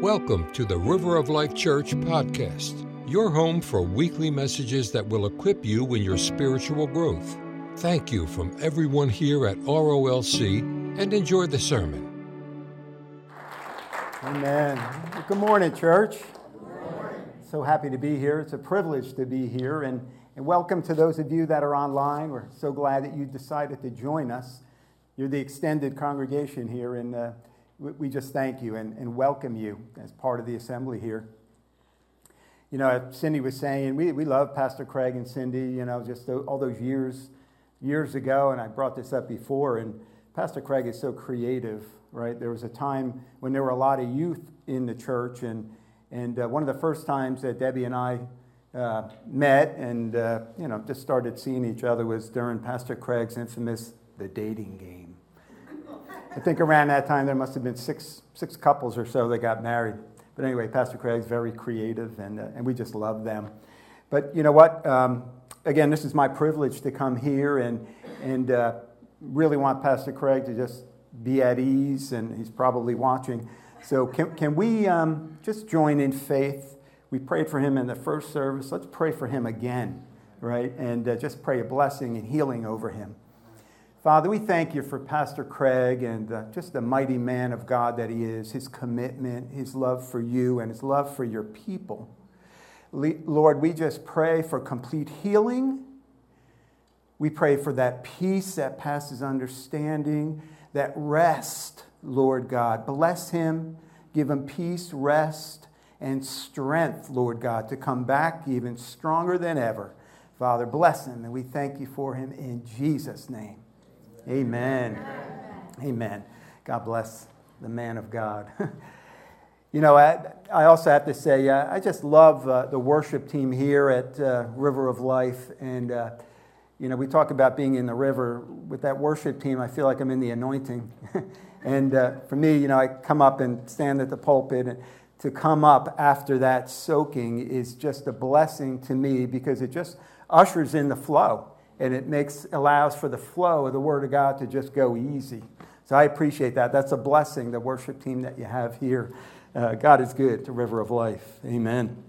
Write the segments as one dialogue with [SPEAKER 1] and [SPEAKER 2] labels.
[SPEAKER 1] Welcome to the River of Life Church podcast, your home for weekly messages that will equip you in your spiritual growth. Thank you from everyone here at ROLC and enjoy the sermon.
[SPEAKER 2] Amen. Good morning, church. So happy to be here. It's a privilege to be here. And, and welcome to those of you that are online. We're so glad that you decided to join us. You're the extended congregation here, in. uh, we, just thank you and, and welcome you as part of the assembly here. You know, Cindy was saying, we, we love Pastor Craig and Cindy, you know, just all those years, years ago, and I brought this up before, and Pastor Craig is so creative, right? There was a time when there were a lot of youth in the church, and and uh, one of the first times that Debbie and I uh, met and uh, you know just started seeing each other was during Pastor Craig's infamous "The Dating Game." I think around that time there must have been six six couples or so that got married. But anyway, Pastor Craig's very creative, and uh, and we just love them. But you know what? Um, again, this is my privilege to come here and and uh, really want Pastor Craig to just be at ease, and he's probably watching. So, can, can we um, just join in faith? We prayed for him in the first service. Let's pray for him again, right? And uh, just pray a blessing and healing over him. Father, we thank you for Pastor Craig and uh, just the mighty man of God that he is, his commitment, his love for you, and his love for your people. Lord, we just pray for complete healing. We pray for that peace that passes understanding, that rest Lord God. Bless him, give him peace, rest, and strength, Lord God, to come back even stronger than ever. Father, bless him, and we thank you for him in Jesus' name. Amen. Amen. Amen. God bless the man of God. you know, I, I, also have to say, uh, I just love uh, the worship team here at uh, River of Life. And, uh, you know, we talk about being in the river. With that worship team, I feel like I'm in the anointing. And uh, for me, you know, I come up and stand at the pulpit, and to come up after that soaking is just a blessing to me because it just ushers in the flow and it makes allows for the flow of the Word of God to just go easy. So I appreciate that. That's a blessing, the worship team that you have here. Uh, God is good, the river of life. Amen.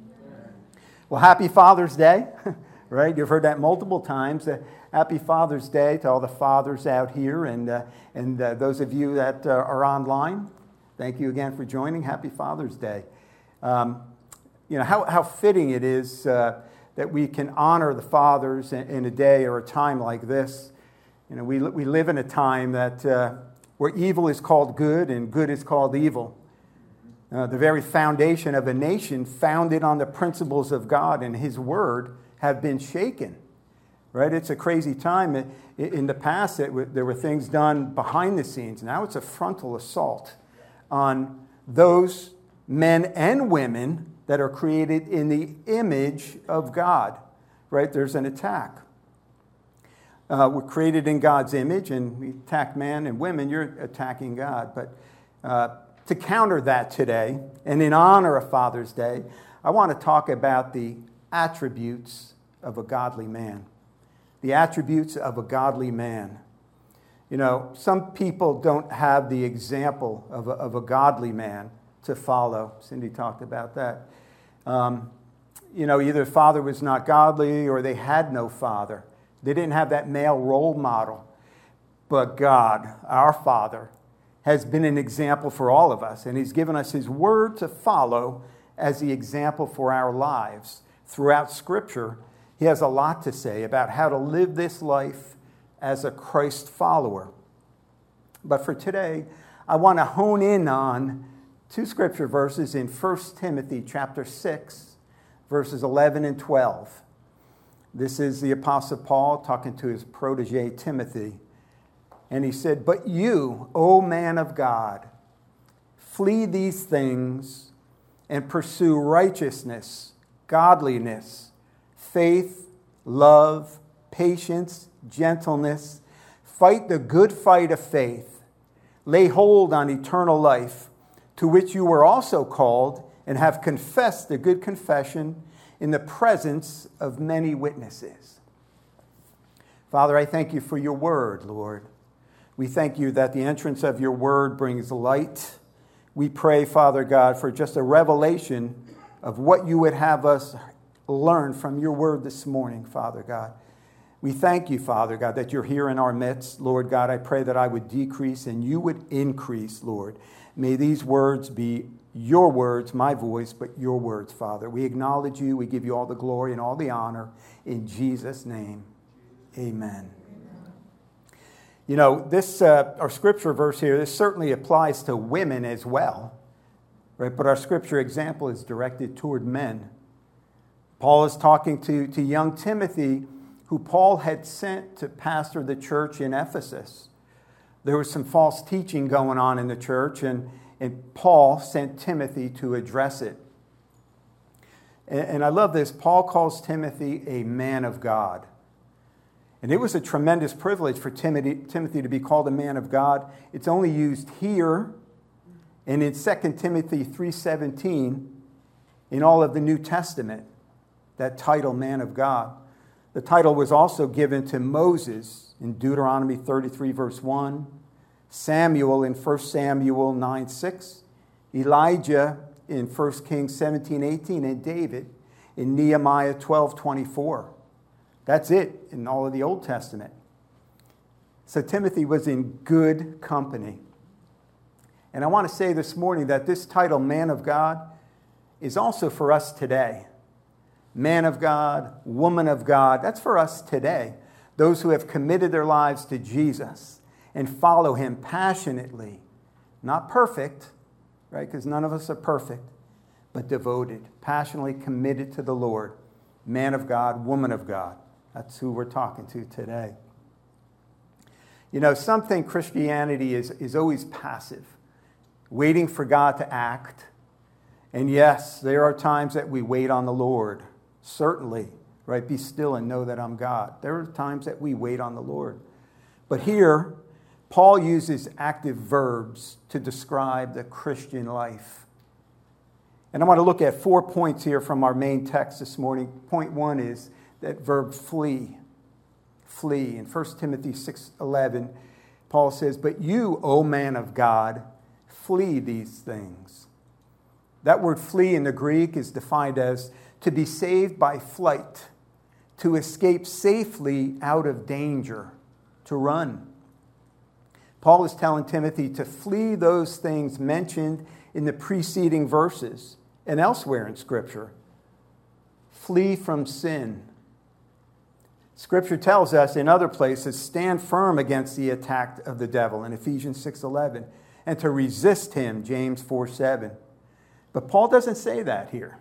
[SPEAKER 2] Well, happy Father's Day, right? You've heard that multiple times. Uh, happy Father's Day to all the fathers out here and, uh, and uh, those of you that uh, are online. Thank you again for joining. Happy Father's Day. Um, you know, how, how fitting it is uh, that we can honor the fathers in, a day or a time like this. You know, we, we live in a time that, uh, where evil is called good and good is called evil. Uh, the very foundation of a nation founded on the principles of God and His Word have been shaken right? It's a crazy time. In the past, there were things done behind the scenes. Now it's a frontal assault on those men and women that are created in the image of God, right? There's an attack. Uh, we're created in God's image, and we attack man and women. You're attacking God. But uh, to counter that today, and in honor of Father's Day, I want to talk about the attributes of a godly man the attributes of a godly man. You know, some people don't have the example of a, of a godly man to follow. Cindy talked about that. Um, you know, either father was not godly or they had no father. They didn't have that male role model. But God, our Father, has been an example for all of us, and He's given us His word to follow as the example for our lives. Throughout Scripture, he has a lot to say about how to live this life as a Christ follower. But for today, I want to hone in on two scripture verses in 1 Timothy chapter 6, verses 11 and 12. This is the Apostle Paul talking to his protege Timothy. And he said, But you, O man of God, flee these things and pursue righteousness, godliness, faith, love, patience, gentleness. Fight the good fight of faith. Lay hold on eternal life, to which you were also called and have confessed the good confession in the presence of many witnesses. Father, I thank you for your word, Lord. We thank you that the entrance of your word brings light. We pray, Father God, for just a revelation of what you would have us learn from your word this morning, Father God. We thank you, Father God, that you're here in our midst. Lord God, I pray that I would decrease and you would increase, Lord. May these words be your words, my voice, but your words, Father. We acknowledge you. We give you all the glory and all the honor. In Jesus' name, amen. You know, this, uh, our scripture verse here, this certainly applies to women as well, right? But our scripture example is directed toward men. Paul is talking to, to young Timothy, who Paul had sent to pastor the church in Ephesus. There was some false teaching going on in the church, and, and Paul sent Timothy to address it. And, and I love this. Paul calls Timothy a man of God. And it was a tremendous privilege for Timothy, Timothy to be called a man of God. It's only used here and in 2 Timothy 3:17 in all of the New Testament, that title man of God. The title was also given to Moses in Deuteronomy 33 verse 1, Samuel in 1 Samuel 9 6, Elijah in 1 Kings 17 18, and David in Nehemiah 12 24. That's it in all of the Old Testament. So Timothy was in good company. And I want to say this morning that this title, Man of God, is also for us today. Man of God, woman of God, that's for us today. Those who have committed their lives to Jesus and follow him passionately. Not perfect, right? Because none of us are perfect, but devoted, passionately committed to the Lord. Man of God, woman of God. That's who we're talking to today. You know, something Christianity is, is always passive, waiting for God to act. And yes, there are times that we wait on the Lord, certainly, right? Be still and know that I'm God. There are times that we wait on the Lord. But here, Paul uses active verbs to describe the Christian life. And I want to look at four points here from our main text this morning. Point one is that verb flee. Flee. In 1 Timothy 6:11, Paul says, "But you, O man of God, flee these things." That word flee in the Greek is defined as to be saved by flight, to escape safely out of danger, to run. Paul is telling Timothy to flee those things mentioned in the preceding verses and elsewhere in Scripture. Flee from sin. Scripture tells us in other places stand firm against the attack of the devil in Ephesians 6:11 and to resist him James 4:7. But Paul doesn't say that here.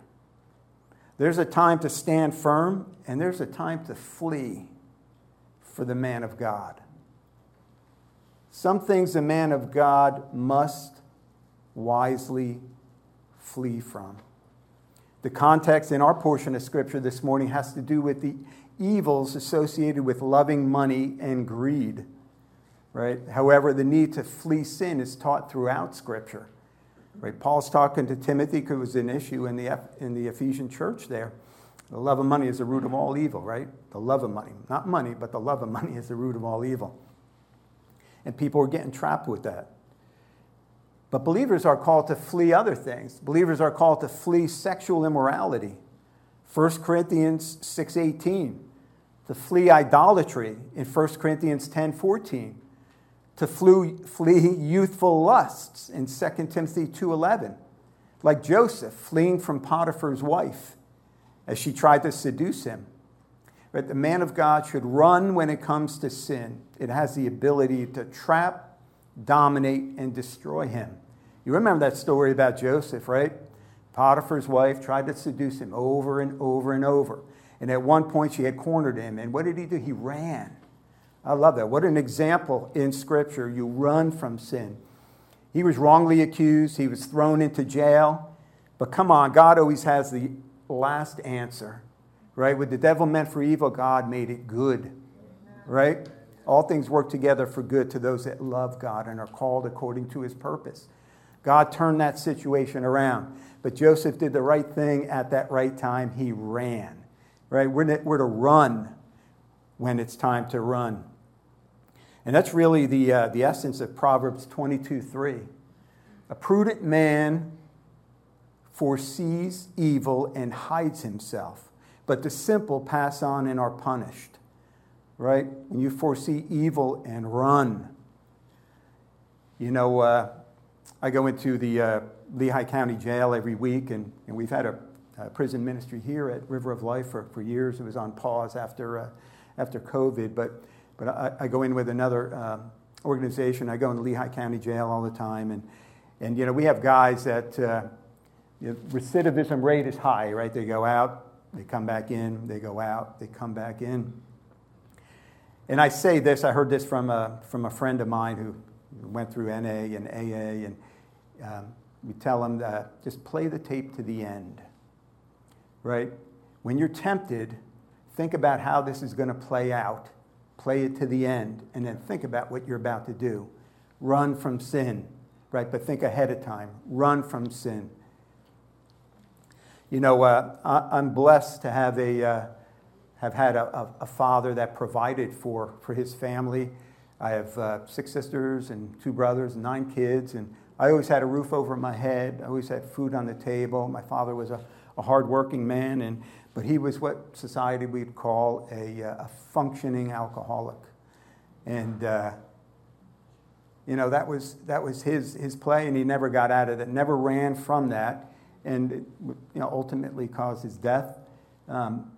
[SPEAKER 2] There's a time to stand firm and there's a time to flee for the man of God. Some things a man of God must wisely flee from. The context in our portion of Scripture this morning has to do with the evils associated with loving money and greed. Right? However, the need to flee sin is taught throughout Scripture. Right? Paul's talking to Timothy because it was an issue in the, in the Ephesian church there. The love of money is the root of all evil, right? The love of money. Not money, but the love of money is the root of all evil. And people are getting trapped with that. But believers are called to flee other things. Believers are called to flee sexual immorality. 1 Corinthians 6:18 to flee idolatry in 1 Corinthians 10:14 to flee, youthful lusts in 2 Timothy 2:11 like Joseph fleeing from Potiphar's wife as she tried to seduce him. But the man of God should run when it comes to sin. It has the ability to trap, dominate, and destroy him. You remember that story about Joseph, right? Potiphar's wife tried to seduce him over and over and over. And at one point, she had cornered him. And what did he do? He ran. I love that. What an example in Scripture. You run from sin. He was wrongly accused, he was thrown into jail. But come on, God always has the last answer, right? What the devil meant for evil, God made it good, right? All things work together for good to those that love God and are called according to his purpose. God turned that situation around. But Joseph did the right thing at that right time. He ran. Right? We're to, we're to run when it's time to run. And that's really the, uh, the essence of Proverbs 22 3. A prudent man foresees evil and hides himself, but the simple pass on and are punished. Right? When you foresee evil and run. You know, uh, I go into the uh, Lehigh County Jail every week, and, and we've had a, a, prison ministry here at River of Life for, for years. It was on pause after, uh, after COVID, but, but I, I, go in with another um, organization. I go in the Lehigh County Jail all the time, and and you know, we have guys that uh, you know, recidivism rate is high, right? They go out, they come back in, they go out, they come back in. And I say this, I heard this from a, from a friend of mine who went through NA and AA, and um, we tell them that just play the tape to the end, right? When you're tempted, think about how this is going to play out. Play it to the end, and then think about what you're about to do. Run from sin right? But think ahead of time. Run from sin. You know, uh, I'm blessed to have a uh, have had a, a, father that provided for for his family. I have uh, six sisters and two brothers, and nine kids, and I always had a roof over my head. I always had food on the table. My father was a, a hardworking man, and but he was what society would call a, uh, a functioning alcoholic, and uh, you know, that was, that was his, his play, and he never got out of it, never ran from that, and it, you know, ultimately caused his death. Um,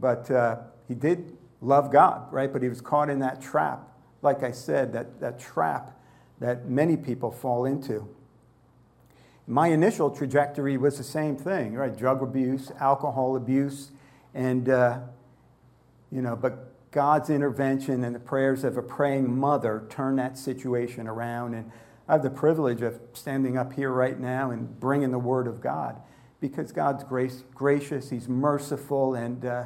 [SPEAKER 2] but uh, he did love God, right? But he was caught in that trap, like I said, that, that trap that many people fall into. My initial trajectory was the same thing, right? Drug abuse, alcohol abuse, and, uh, you know, but God's intervention and the prayers of a praying mother turned that situation around. And I have the privilege of standing up here right now and bringing the Word of God because God's grace, gracious, He's merciful, and, uh,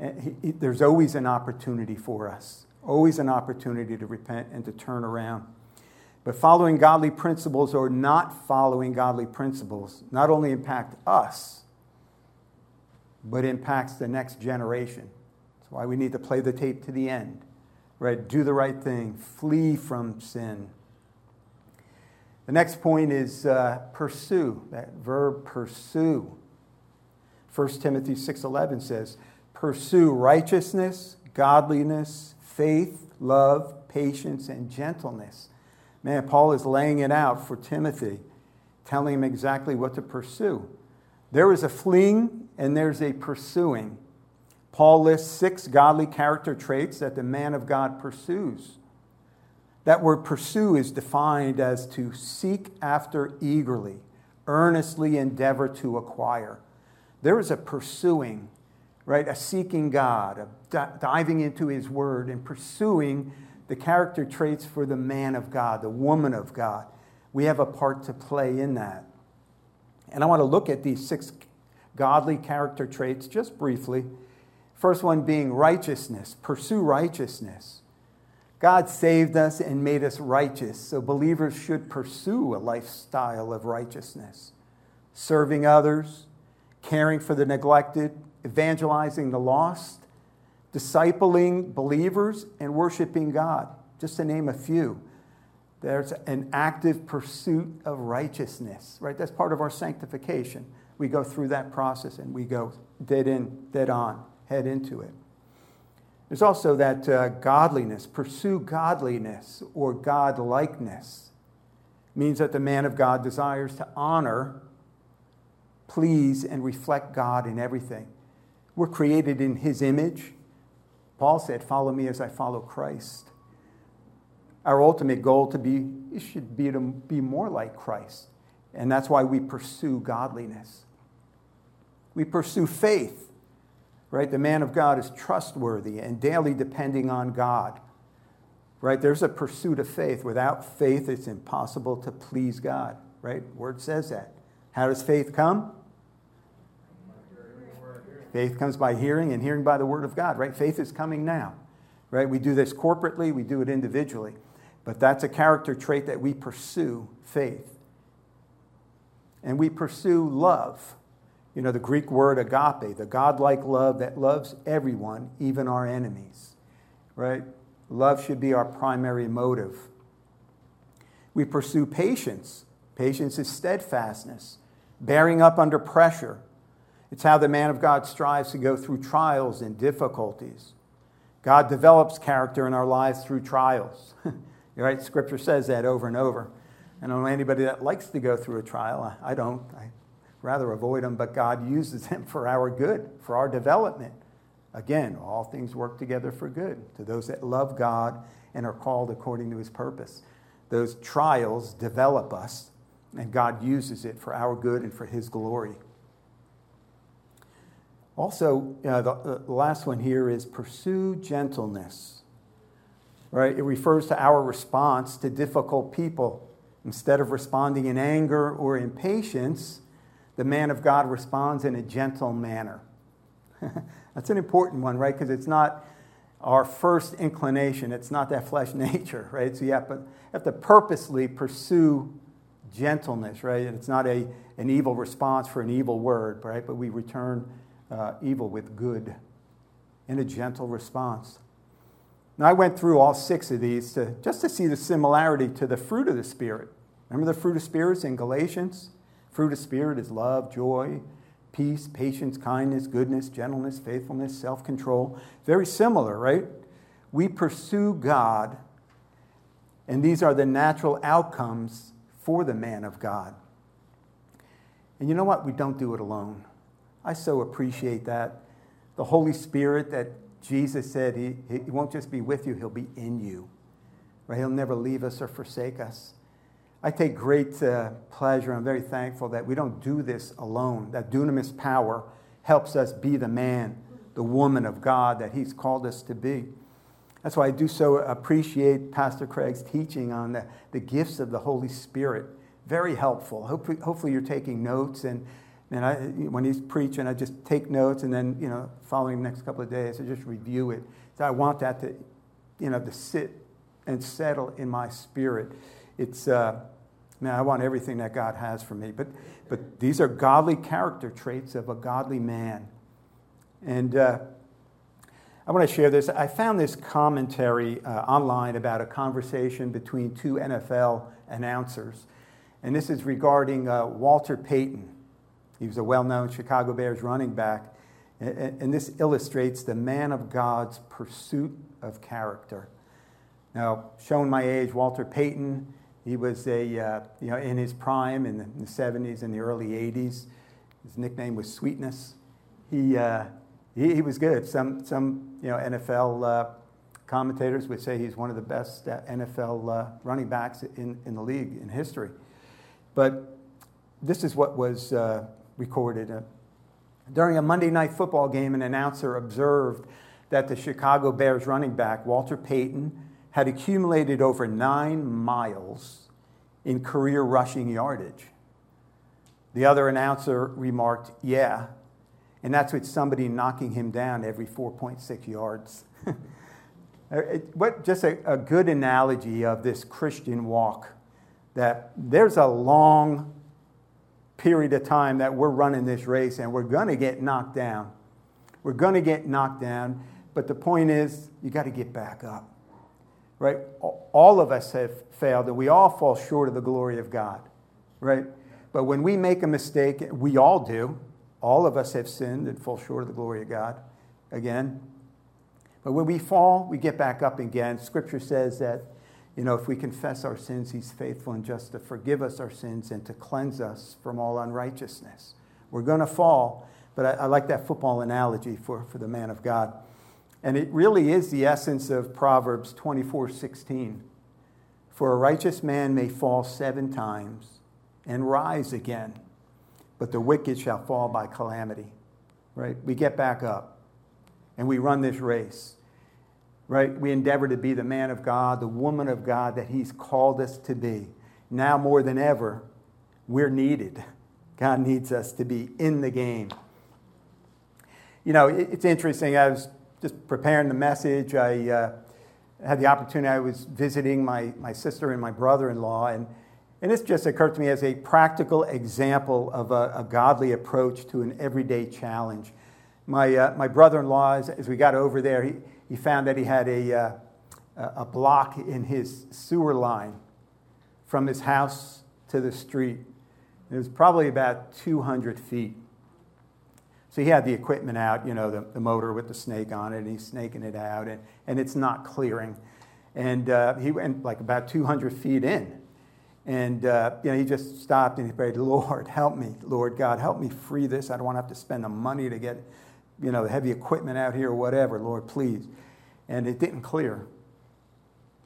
[SPEAKER 2] he, he, there's always an opportunity for us, always an opportunity to repent and to turn around. But following godly principles or not following godly principles not only impact us, but impacts the next generation That's why we need to play the tape to the end, right? Do the right thing, flee from sin. The next point is uh, pursue, that verb pursue. 1 Timothy 6:11 says, "Pursue righteousness, godliness, faith, love, patience, and gentleness." Man, Paul is laying it out for Timothy, telling him exactly what to pursue. There is a fleeing and there's a pursuing. Paul lists six godly character traits that the man of God pursues. That word pursue is defined as to seek after eagerly, earnestly endeavor to acquire. There is a pursuing, right? A seeking God, a diving into his word and pursuing the character traits for the man of God, the woman of God. We have a part to play in that. And I want to look at these six godly character traits just briefly First one being righteousness, pursue righteousness. God saved us and made us righteous, so believers should pursue a lifestyle of righteousness, serving others, caring for the neglected, evangelizing the lost, discipling believers, and worshiping God, just to name a few. There's an active pursuit of righteousness, right? That's part of our sanctification. We go through that process and we go dead in, dead on head into it. There's also that uh, godliness, pursue godliness or godlikeness. Means that the man of God desires to honor, please, and reflect God in everything. We're created in his image. Paul said, Follow me as I follow Christ. Our ultimate goal to be should be to be more like Christ. And that's why we pursue godliness. We pursue faith right? The man of God is trustworthy and daily depending on God, right? There's a pursuit of faith. Without faith, it's impossible to please God, right? Word says that. How does faith come? Faith comes by hearing, and hearing by the word of God, right? Faith is coming now, right? We do this corporately, we do it individually, but that's a character trait that we pursue faith. And we pursue love you know, the Greek word agape, the godlike love that loves everyone, even our enemies, right? Love should be our primary motive. We pursue patience, Patience is steadfastness, bearing up under pressure. It's how the man of God strives to go through trials and difficulties. God develops character in our lives through trials. right? Scripture says that over and over. I don't know anybody that likes to go through a trial. I, I don't. I rather avoid them, but God uses them for our good, for our development. Again, all things work together for good to those that love God and are called according to his purpose. Those trials develop us, and God uses it for our good and for his glory. Also, uh, the, the last one here is pursue gentleness. Right? It refers to our response to difficult people. Instead of responding in anger or impatience, the man of God responds in a gentle manner. That's an important one, right? Because it's not our first inclination, it's not that flesh nature, right? So you have to, have to purposely pursue gentleness, right? And it's not a, an evil response for an evil word, right? But we return uh, evil with good in a gentle response. Now, I went through all six of these to, just to see the similarity to the fruit of the Spirit. Remember the fruit of spirits in Galatians? Fruit of Spirit is love, joy, peace, patience, kindness, goodness, gentleness, faithfulness, self control. Very similar, right? We pursue God, and these are the natural outcomes for the man of God. And you know what? We don't do it alone. I so appreciate that. The Holy Spirit that Jesus said he, he won't just be with you, he'll be in you. Right? He'll never leave us or forsake us. I take great uh, pleasure. I'm very thankful that we don't do this alone, that dunamis power helps us be the man, the woman of God that He's called us to be. That's why I do so appreciate Pastor Craig's teaching on the, the gifts of the Holy Spirit. Very helpful. Hopefully, hopefully you're taking notes. And, and I, when he's preaching, I just take notes and then, you know, following the next couple of days, I just review it. So I want that to, you know, to sit and settle in my spirit. It's, uh, man, I want everything that God has for me. But, but these are godly character traits of a godly man. And uh, I want to share this. I found this commentary uh, online about a conversation between two NFL announcers. And this is regarding uh, Walter Payton. He was a well known Chicago Bears running back. And, this illustrates the man of God's pursuit of character. Now, showing my age, Walter Payton he was a, uh, you know, in his prime in the, in the, 70s and the early 80s. His nickname was Sweetness. He, uh, he, he, was good. Some, some you know, NFL uh, commentators would say he's one of the best uh, NFL uh, running backs in, in the league in history. But this is what was uh, recorded. during a Monday night football game, an announcer observed that the Chicago Bears running back, Walter Payton, had accumulated over nine miles in career rushing yardage. The other announcer remarked, Yeah, and that's with somebody knocking him down every 4.6 yards. what, just a, a good analogy of this Christian walk that there's a long period of time that we're running this race and we're going to get knocked down. We're going to get knocked down, but the point is, you got to get back up right? All of us have failed and we all fall short of the glory of God, right? But when we make a mistake, we all do. All of us have sinned and fall short of the glory of God again. But when we fall, we get back up again. Scripture says that, you know, if we confess our sins, He's faithful and just to forgive us our sins and to cleanse us from all unrighteousness. We're going to fall, but I, I like that football analogy for, for the man of God. And it really is the essence of Proverbs 24 16. For a righteous man may fall seven times and rise again, but the wicked shall fall by calamity. Right? We get back up and we run this race. Right? We endeavor to be the man of God, the woman of God that He's called us to be. Now more than ever, we're needed. God needs us to be in the game. You know, it's interesting. I was just preparing the message, I uh, had the opportunity, I was visiting my, my sister and my brother in law, and, and this just occurred to me as a practical example of a, a godly approach to an everyday challenge. My, uh, my brother in law, as, as, we got over there, he, he found that he had a, uh, a block in his sewer line from his house to the street. It was probably about 200 feet. So he had the equipment out, you know, the, the motor with the snake on it, and he's snaking it out, and, and it's not clearing. And uh, he went like about 200 feet in. And uh, you know, he just stopped and he prayed, Lord, help me. Lord God, help me free this. I don't want to have to spend the money to get you know, the heavy equipment out here or whatever. Lord, please. And it didn't clear.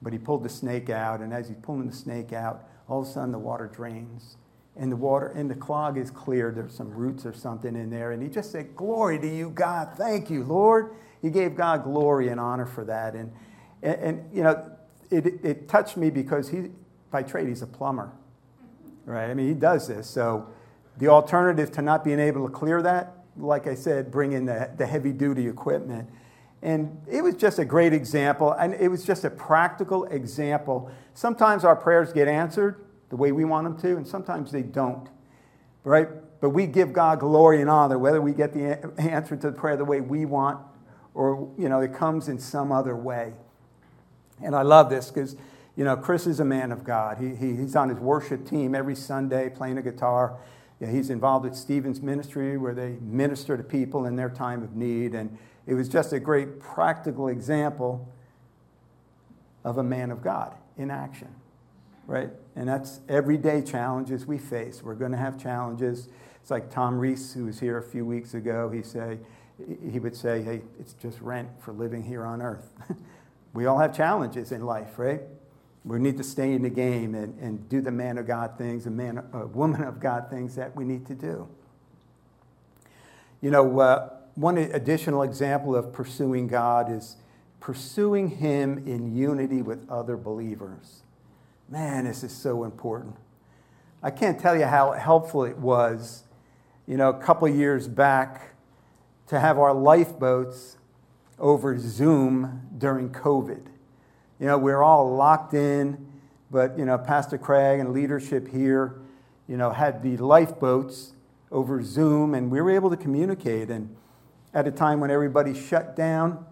[SPEAKER 2] But he pulled the snake out, and as he's pulling the snake out, all of a sudden the water drains and the water and the clog is cleared. There's some roots or something in there. And he just said, Glory to you, God. Thank you, Lord. He gave God glory and honor for that. And, and, and you know, it, it touched me because he, by trade, he's a plumber, right? I mean, he does this. So the alternative to not being able to clear that, like I said, bring in the, the heavy duty equipment. And it was just a great example. And it was just a practical example. Sometimes our prayers get answered the way we want them to, and sometimes they don't. Right? But we give God glory and honor, whether we get the answer to the prayer the way we want or, you know, it comes in some other way. And I love this because, you know, Chris is a man of God. He, he, he's on his worship team every Sunday playing a guitar. Yeah, he's involved with Stephen's ministry where they minister to people in their time of need. And it was just a great practical example of a man of God in action right? And that's everyday challenges we face. We're going to have challenges. It's like Tom Reese, who was here a few weeks ago. He say, he would say, "Hey, it's just rent for living here on earth." we all have challenges in life, right? We need to stay in the game and, and do the man of God things, the man, uh, woman of God things that we need to do. You know, uh, one additional example of pursuing God is pursuing Him in unity with other believers. Man, this is so important. I can't tell you how helpful it was, you know, a couple years back to have our lifeboats over Zoom during COVID. You know, we're all locked in, but, you know, Pastor Craig and leadership here, you know, had the lifeboats over Zoom, and we were able to communicate. And at a time when everybody shut down,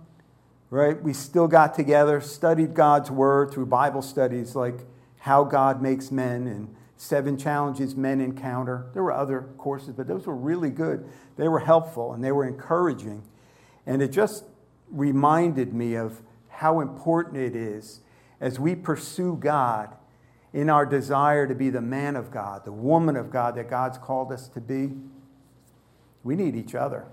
[SPEAKER 2] right, we still got together, studied God's Word through Bible studies like how God makes men and seven challenges men encounter. There were other courses, but those were really good. They were helpful and they were encouraging. And it just reminded me of how important it is as we pursue God in our desire to be the man of God, the woman of God that God's called us to be. We need each other.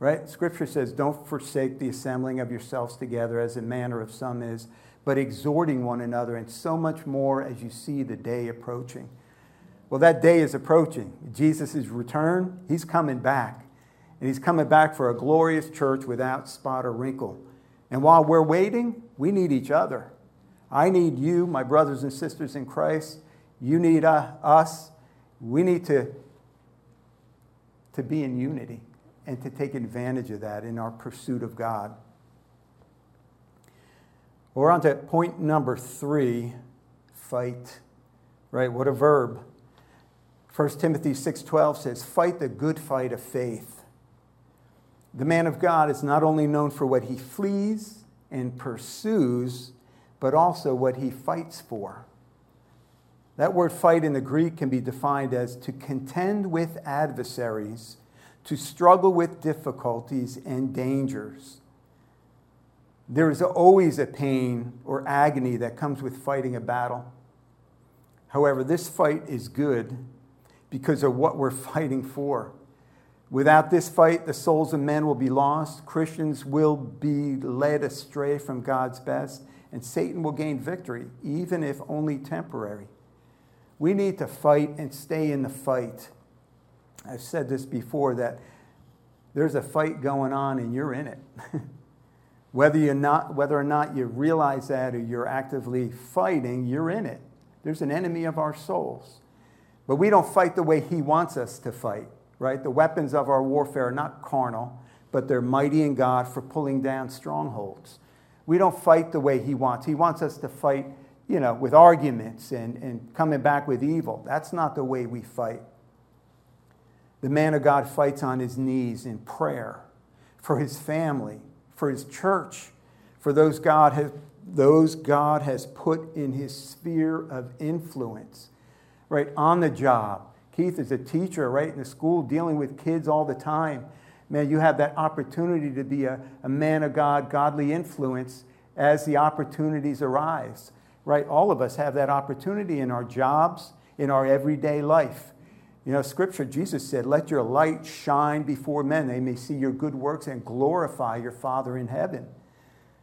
[SPEAKER 2] Right? Scripture says, Don't forsake the assembling of yourselves together as a manner of some is, but exhorting one another, and so much more as you see the day approaching. Well, that day is approaching. Jesus' return, he's coming back. And he's coming back for a glorious church without spot or wrinkle. And while we're waiting, we need each other. I need you, my brothers and sisters in Christ. You need uh, us. We need to, to be in unity and to take advantage of that in our pursuit of God. We're on to point number three fight. Right? What a verb. 1 Timothy 6:12 says, "Fight the good fight of faith." The man of God is not only known for what he flees and pursues, but also what he fights for. That word fight in the Greek can be defined as to contend with adversaries, to struggle with difficulties and dangers. There is always a pain or agony that comes with fighting a battle. However, this fight is good because of what we're fighting for. Without this fight, the souls of men will be lost, Christians will be led astray from God's best, and Satan will gain victory, even if only temporary. We need to fight and stay in the fight. I've said this before that there's a fight going on and you're in it. Whether, you're not, whether or not you realize that or you're actively fighting, you're in it. There's an enemy of our souls. But we don't fight the way he wants us to fight, right? The weapons of our warfare are not carnal, but they're mighty in God for pulling down strongholds. We don't fight the way he wants. He wants us to fight, you know, with arguments and, and coming back with evil. That's not the way we fight. The man of God fights on his knees in prayer for his family, for his church, for those God has, those God has put in his sphere of influence. right? On the job. Keith is a teacher, right, in the school, dealing with kids all the time. Man, you have that opportunity to be a, a man of God, godly influence as the opportunities arise, right? All of us have that opportunity in our jobs, in our everyday life. You know, scripture, Jesus said, Let your light shine before men. They may see your good works and glorify your Father in heaven.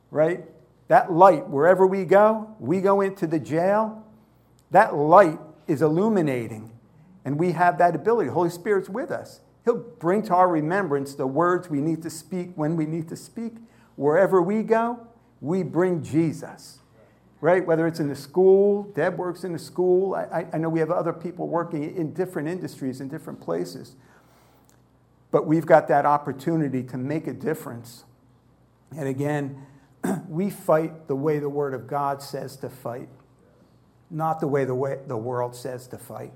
[SPEAKER 2] Right? That light, wherever we go, we go into the jail, that light is illuminating. And we have that ability. The Holy Spirit's with us. He'll bring to our remembrance the words we need to speak when we need to speak. Wherever we go, we bring Jesus right? Whether it's in the school, Deb works in the school. I, I know we have other people working in different industries in different places. But we've got that opportunity to make a difference. And again, we fight the way the Word of God says to fight, not the way the, way the world says to fight.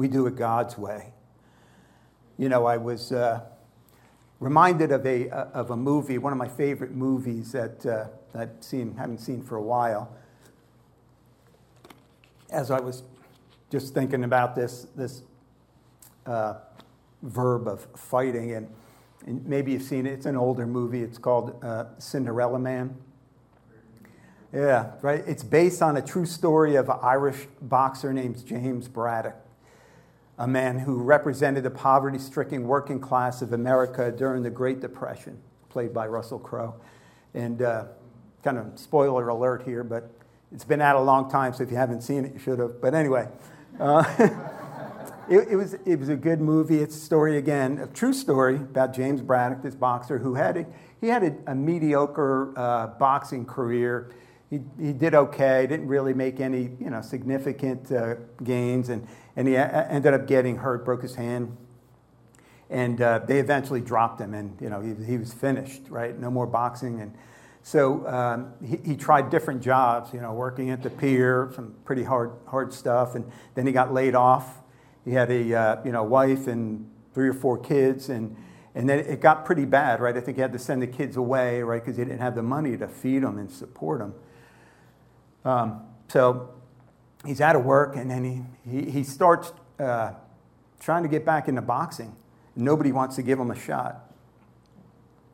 [SPEAKER 2] We do it God's way. You know, I was uh, reminded of a, of a movie, one of my favorite movies that uh, I've seen, haven't seen for a while as I was just thinking about this, this uh, verb of fighting, and, and, maybe you've seen it, it's an older movie. It's called uh, Cinderella Man. Yeah, right. It's based on a true story of an Irish boxer named James Braddock, a man who represented the poverty stricken working class of America during the Great Depression, played by Russell Crowe. And uh, kind of spoiler alert here, but it's been out a long time, so if you haven't seen it, you should have. But anyway, uh, it, it, was, it was a good movie. It's a story, again, a true story about James Braddock, this boxer who had a, he had a, a mediocre uh, boxing career. He, he did okay, didn't really make any you know, significant uh, gains, and, and he a- ended up getting hurt, broke his hand. And uh, they eventually dropped him, and you know, he, he was finished, right? No more boxing. And, so um, he, he, tried different jobs, you know, working at the pier, some pretty hard, hard stuff, and then he got laid off. He had a uh, you know wife and three or four kids, and and then it got pretty bad, right? I think he had to send the kids away, right, because he didn't have the money to feed them and support them. Um, so he's out of work, and then he he, he starts uh, trying to get back into boxing. Nobody wants to give him a shot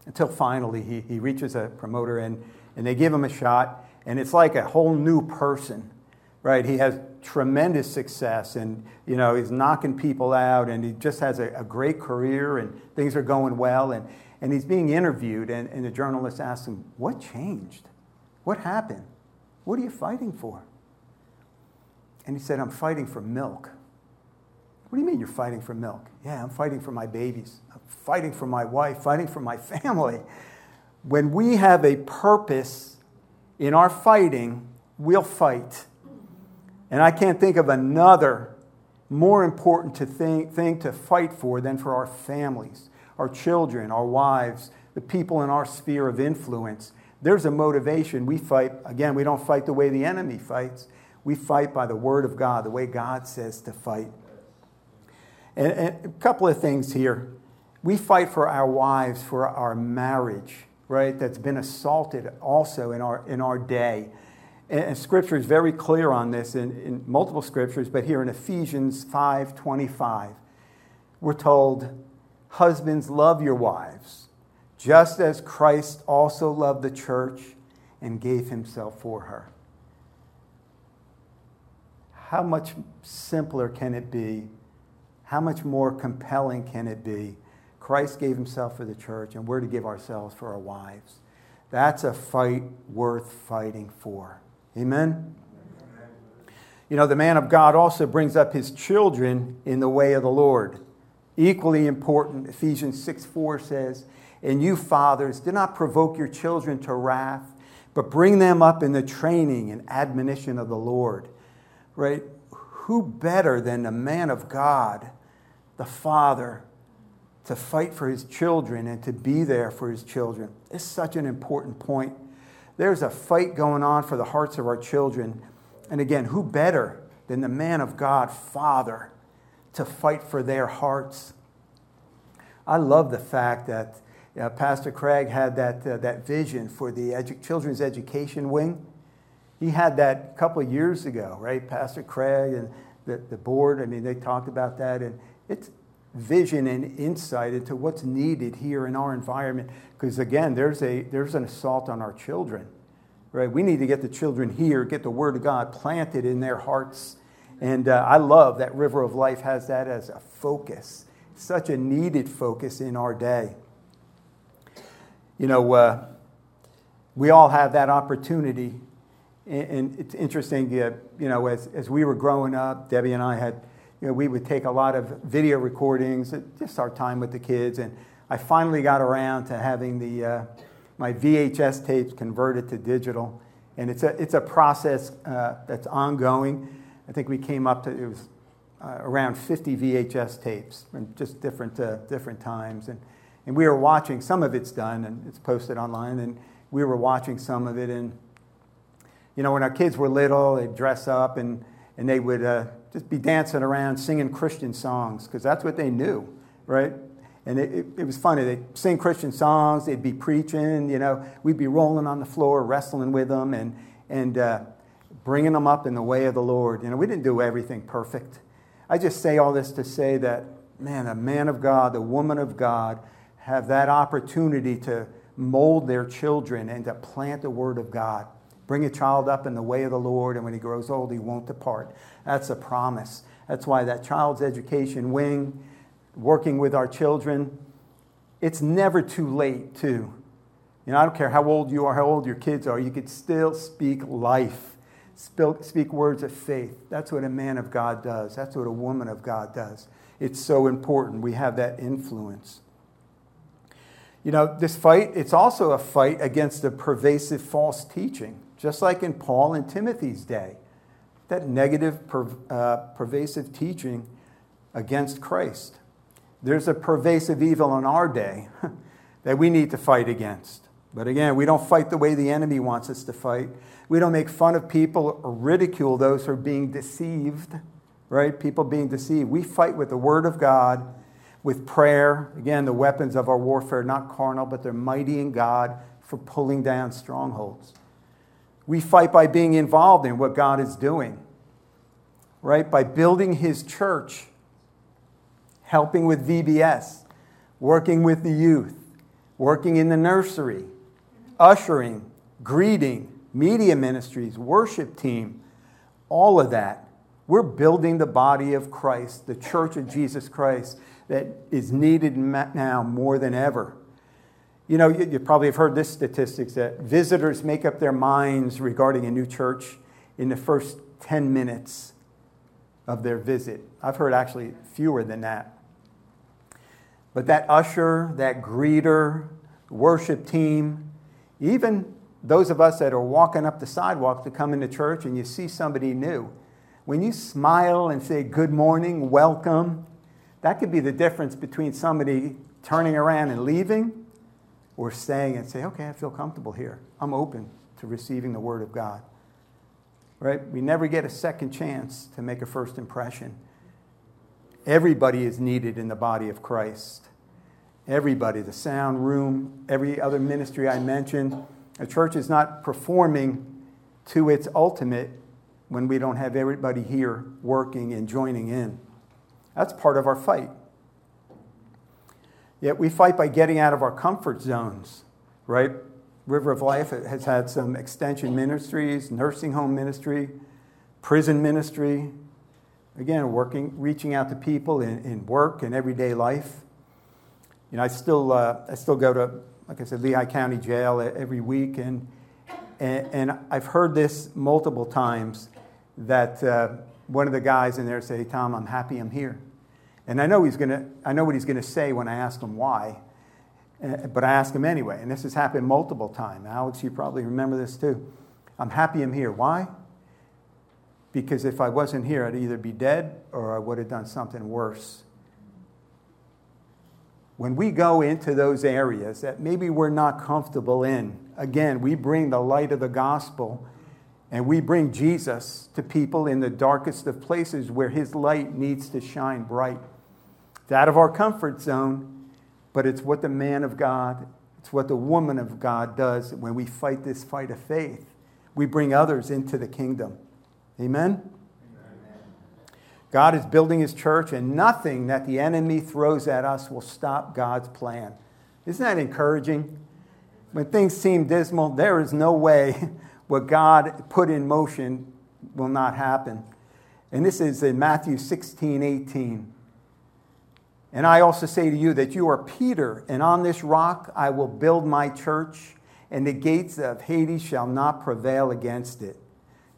[SPEAKER 2] until finally he, he reaches a promoter and, and they give him a shot, and it's like a whole new person, right? He has tremendous success and you know he's knocking people out and he just has a, a great career and things are going well. And, and he's being interviewed and, and the journalist asks him what changed? What happened? What are you fighting for and he said i'm fighting for milk what do you mean you're fighting for milk? Yeah, I'm fighting for my babies. I'm fighting for my wife, fighting for my family. When we have a purpose in our fighting, we'll fight. And I can't think of another more important to think, thing to fight for than for our families, our children, our wives, the people in our sphere of influence. There's a motivation. We fight, again, we don't fight the way the enemy fights. We fight by the word of God, the way God says to fight. And, and a couple of things here. We fight for our wives, for our marriage, right? That's been assaulted also in our, in our day. And scripture is very clear on this in, in multiple scriptures, but here in Ephesians 5:25, we're told, Husbands, love your wives, just as Christ also loved the church and gave himself for her. How much simpler can it be how much more compelling can it be? Christ gave himself for the church, and we're to give ourselves for our wives. That's a fight worth fighting for. Amen? You know, the man of God also brings up his children in the way of the Lord. Equally important, Ephesians 6 4 says, And you, fathers, do not provoke your children to wrath, but bring them up in the training and admonition of the Lord. Right? Who better than the man of God the father to fight for his children and to be there for his children. It's such an important point. There's a fight going on for the hearts of our children. And again, who better than the man of God, Father, to fight for their hearts? I love the fact that uh, Pastor Craig had that, uh, that vision for the edu- children's education wing. He had that a couple of years ago, right? Pastor Craig and the, the board. I mean, they talked about that, and it's vision and insight into what's needed here in our environment. Because again, there's, a, there's an assault on our children, right? We need to get the children here, get the Word of God planted in their hearts. And uh, I love that River of Life has that as a focus, such a needed focus in our day. You know, uh, we all have that opportunity. And it's interesting, uh, you know, as, as we were growing up, Debbie and I had you know, we would take a lot of video recordings, uh, just our time with the kids. And I finally got around to having the, uh, my VHS tapes converted to digital. And it's a, it's a process uh, that's ongoing. I think we came up to, it was uh, around 50 VHS tapes from just different, uh, different times. And, and we were watching, some of it's done and it's posted online. And we were watching some of it. And, you know, when our kids were little, they'd dress up and, and they would uh, just be dancing around singing Christian songs because that's what they knew, right? And it, it, it, was funny. They'd sing Christian songs, they'd be preaching, you know, we'd be rolling on the floor, wrestling with them, and, and uh, bringing them up in the way of the Lord. You know, we didn't do everything perfect. I just say all this to say that, man, a man of God, a woman of God, have that opportunity to mold their children and to plant the Word of God. Bring a child up in the way of the Lord, and when he grows old, he won't depart. That's a promise. That's why that child's education wing, working with our children, it's never too late, too. You know, I don't care how old you are, how old your kids are, you could still speak life, speak words of faith. That's what a man of God does, that's what a woman of God does. It's so important. We have that influence. You know, this fight, it's also a fight against the pervasive false teaching just like in Paul and Timothy's day, that negative, per, uh, pervasive teaching against Christ. There's a pervasive evil in our day that we need to fight against. But again, we don't fight the way the enemy wants us to fight. We don't make fun of people or ridicule those who are being deceived, right? People being deceived. We fight with the Word of God, with prayer. Again, the weapons of our warfare, not carnal, but they're mighty in God for pulling down strongholds. We fight by being involved in what God is doing, right? By building His church, helping with VBS, working with the youth, working in the nursery, ushering, greeting, media ministries, worship team, all of that. We're building the body of Christ, the church of Jesus Christ that is needed now more than ever. You know, you, you, probably have heard this statistics that visitors make up their minds regarding a new church in the first 10 minutes of their visit. I've heard actually fewer than that. But that usher, that greeter, worship team, even those of us that are walking up the sidewalk to come into church and you see somebody new, when you smile and say good morning, welcome, that could be the difference between somebody turning around and leaving or staying and say, okay, I feel comfortable here. I'm open to receiving the Word of God. Right? We never get a second chance to make a first impression. Everybody is needed in the body of Christ. Everybody, the sound room, every other ministry I mentioned. A church is not performing to its ultimate when we don't have everybody here working and joining in. That's part of our fight. Yet we fight by getting out of our comfort zones, right? River of Life has had some extension ministries, nursing home ministry, prison ministry. Again, working, reaching out to people in, in work and everyday life. You know, I still, uh, I still go to, like I said, Lehigh County Jail every week, and, and, and I've heard this multiple times that uh, one of the guys in there say, Tom, I'm happy I'm here. And I know, he's gonna, I know what he's going to say when I ask him why, uh, but I ask him anyway. And this has happened multiple times. Alex, you probably remember this too. I'm happy I'm here. Why? Because if I wasn't here, I'd either be dead or I would have done something worse. When we go into those areas that maybe we're not comfortable in, again, we bring the light of the gospel and we bring Jesus to people in the darkest of places where his light needs to shine bright. It's out of our comfort zone, but it's what the man of God, it's what the woman of God does when we fight this fight of faith. We bring others into the kingdom. Amen? Amen. God is building his church, and nothing that the enemy throws at us will stop God's plan. Isn't that encouraging? When things seem dismal, there is no way what God put in motion will not happen. And this is in Matthew 16, 18. And I also say to you that you are Peter, and on this rock I will build my church, and the gates of Hades shall not prevail against it.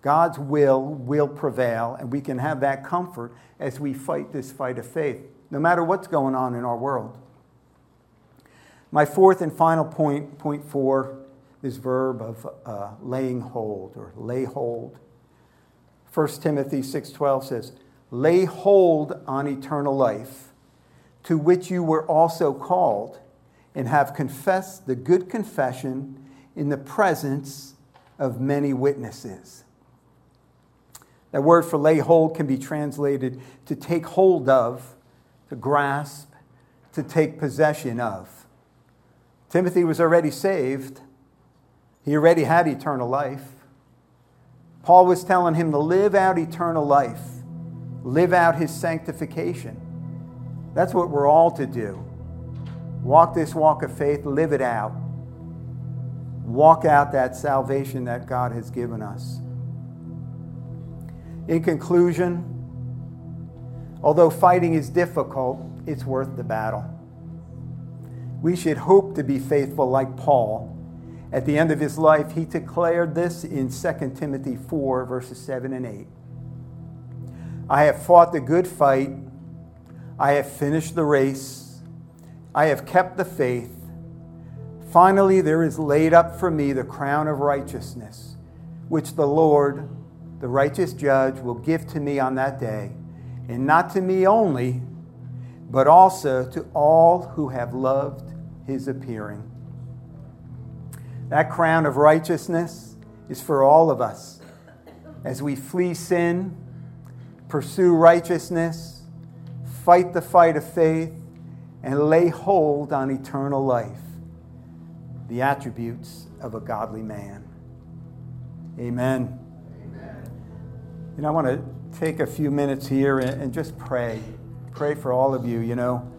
[SPEAKER 2] God's will will prevail, and we can have that comfort as we fight this fight of faith, no matter what's going on in our world. My fourth and final point, point four, this verb of uh, laying hold or lay hold. 1 Timothy 6:12 says, "Lay hold on eternal life, to which you were also called, and have confessed the good confession in the presence of many witnesses." That word for lay hold can be translated to take hold of, to grasp, to take possession of. Timothy was already saved, he already had eternal life. Paul was telling him to live out eternal life, live out his sanctification. That's what we're all to do. Walk this walk of faith, live it out. Walk out that salvation that God has given us. In conclusion, although fighting is difficult, it's worth the battle. We should hope to be faithful like Paul. At the end of his life, he declared this in 2 Timothy 4, verses 7 and 8. I have fought the good fight. I have finished the race. I have kept the faith. Finally, there is laid up for me the crown of righteousness, which the Lord, the righteous judge, will give to me on that day, and not to me only, but also to all who have loved his appearing. That crown of righteousness is for all of us as we flee sin, pursue righteousness, fight the fight of faith, and lay hold on eternal life, the attributes of a godly man. Amen. You know, I want to take a few minutes here and, and, just pray. Pray for all of you, you know,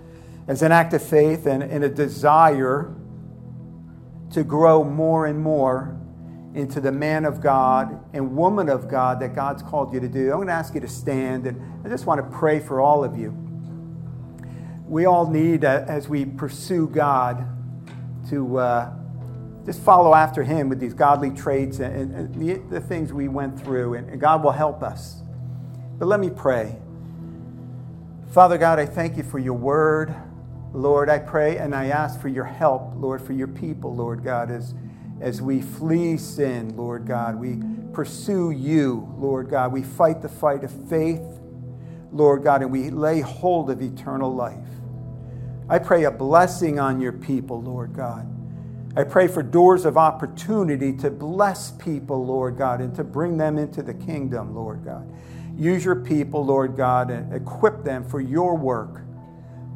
[SPEAKER 2] as an act of faith and, and a desire to grow more and more into the man of God and woman of God that God's called you to do. I'm going to ask you to stand, and I just want to pray for all of you. We all need, uh, as we pursue God, to uh, just follow after him with these godly traits and, and the, the, things we went through, and, and God will help us. But let me pray. Father God, I thank you for your word. Lord, I pray and I ask for your help, Lord, for your people, Lord God, as, as we flee sin, Lord God. We pursue you, Lord God. We fight the fight of faith, Lord God, and we lay hold of eternal life. I pray a blessing on your people, Lord God. I pray for doors of opportunity to bless people, Lord God, and to bring them into the kingdom, Lord God. Use your people, Lord God, and equip them for your work.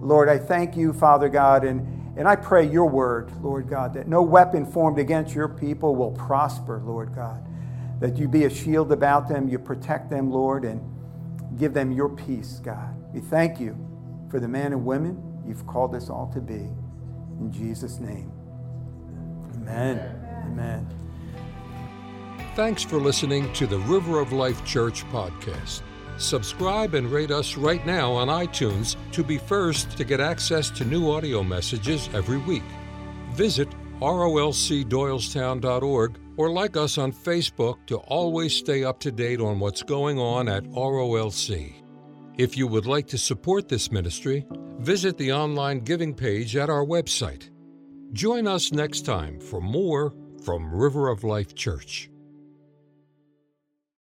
[SPEAKER 2] Lord, I thank you, Father God, and, and I pray your word, Lord God, that no weapon formed against your people will prosper, Lord God. That you be a shield about them, you protect them, Lord, and give them your peace, God. We thank you for the men and women you've called us all to be. In Jesus' name. Amen. Amen.
[SPEAKER 1] Thanks for listening to the River of Life Church podcast. Subscribe and rate us right now on iTunes to be first to get access to new audio messages every week. Visit rolcdoylestown.org or like us on Facebook to always stay up to date on what's going on at ROLC. If you would like to support this ministry, visit the online giving page at our website Join us next time for more from River of Life Church.